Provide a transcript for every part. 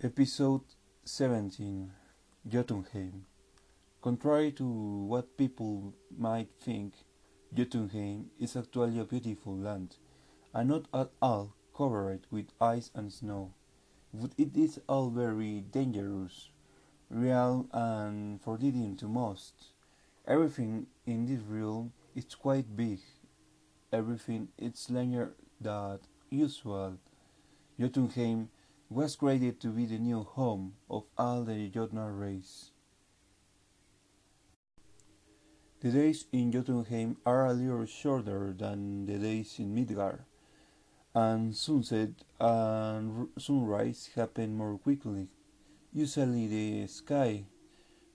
Episode 17 Jotunheim Contrary to what people might think, Jotunheim is actually a beautiful land, and not at all covered with ice and snow. But it is all very dangerous, real, and forbidden to most. Everything in this realm is quite big. Everything is larger than usual. Jotunheim was created to be the new home of all the Jotnar race. The days in Jotunheim are a little shorter than the days in Midgard, and sunset and sunrise happen more quickly. Usually the sky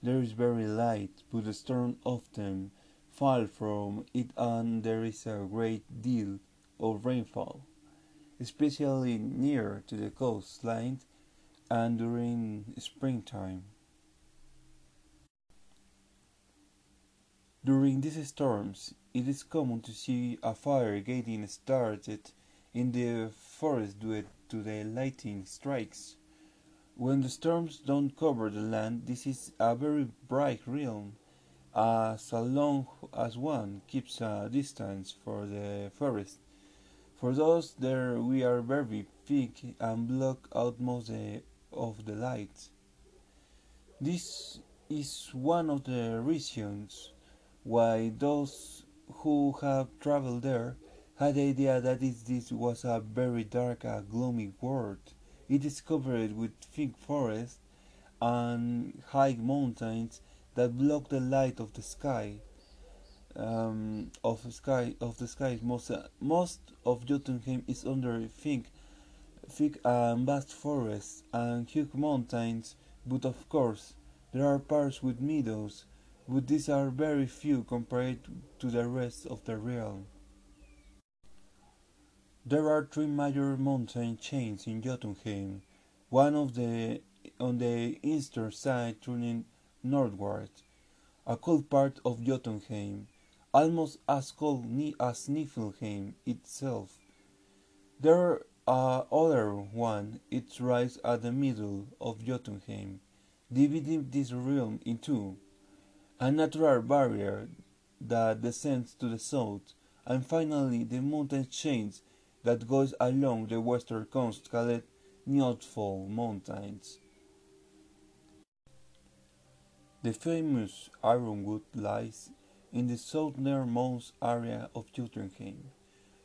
there is very light, but the storm often fall from it and there is a great deal of rainfall especially near to the coastline and during springtime. During these storms, it is common to see a fire getting started in the forest due to the lightning strikes. When the storms don't cover the land, this is a very bright realm, as long as one keeps a distance for the forest for those there we are very thick and block out most of the light. This is one of the reasons why those who have traveled there had the idea that this was a very dark and gloomy world. It is covered with thick forests and high mountains that block the light of the sky um, of sky of the sky. Most uh, most of Jotunheim is under thick, thick and vast forests and huge mountains. But of course, there are parts with meadows, but these are very few compared to the rest of the realm. There are three major mountain chains in Jotunheim. One of the on the eastern side turning northward, a cold part of Jotunheim almost as cold as Niflheim itself. There are other one, it rises at the middle of Jotunheim, dividing this realm in two, a natural barrier that descends to the south, and finally the mountain chains that goes along the western coast called Njoftfell Mountains. The famous Ironwood lies in the southernmost area of Jotunheim.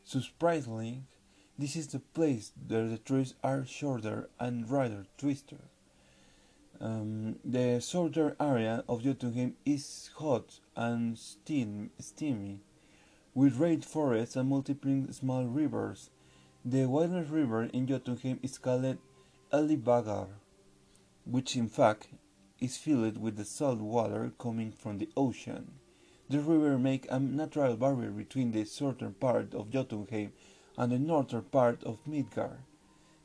Surprisingly, this is the place where the trees are shorter and rather twisted. Um, the southern area of Jotunheim is hot and steam, steamy, with great forests and multiple small rivers. The widest river in Jotunheim is called Ellivagar, which in fact is filled with the salt water coming from the ocean. The river makes a natural barrier between the southern part of Jotunheim and the northern part of Midgard,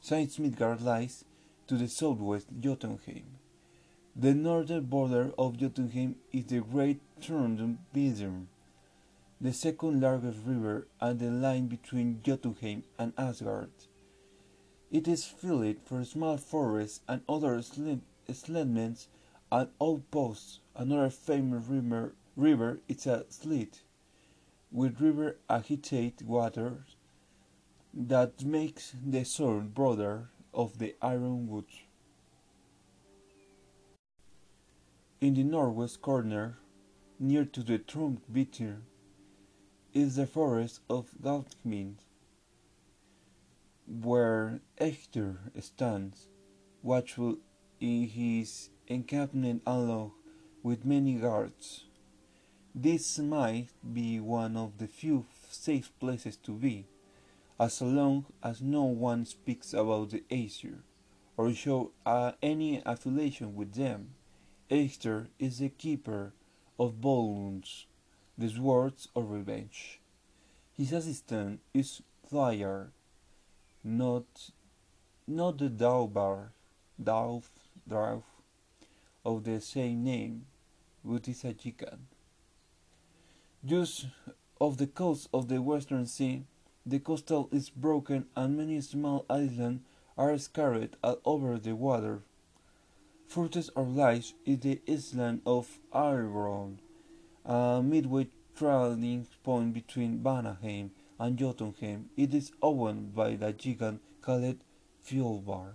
since Midgard lies to the southwest Jotunheim. The northern border of Jotunheim is the Great Trondheim Vidrum, the second largest river and the line between Jotunheim and Asgard. It is filled with small forests and other settlements and outposts. Another famous river river is a slit with river agitate water that makes the sword broader of the iron wood. In the northwest corner, near to the Trunk Bitter, is the forest of Galtmind, where Hector stands, watchful in his encampment along with many guards. This might be one of the few safe places to be, as long as no one speaks about the Aesir, or show uh, any affiliation with them. Aesir is the keeper of Volunds, the swords of revenge. His assistant is Thyar, not not the Daubar, Dauf, Drauf of the same name, but is a Jicad. Just off the coast of the Western Sea, the coastal is broken and many small islands are scattered all over the water. Furthest or lies is the island of Ireland, a midway trading point between Vanaheim and Jotunheim. It is owned by the gigant called Fjordbar.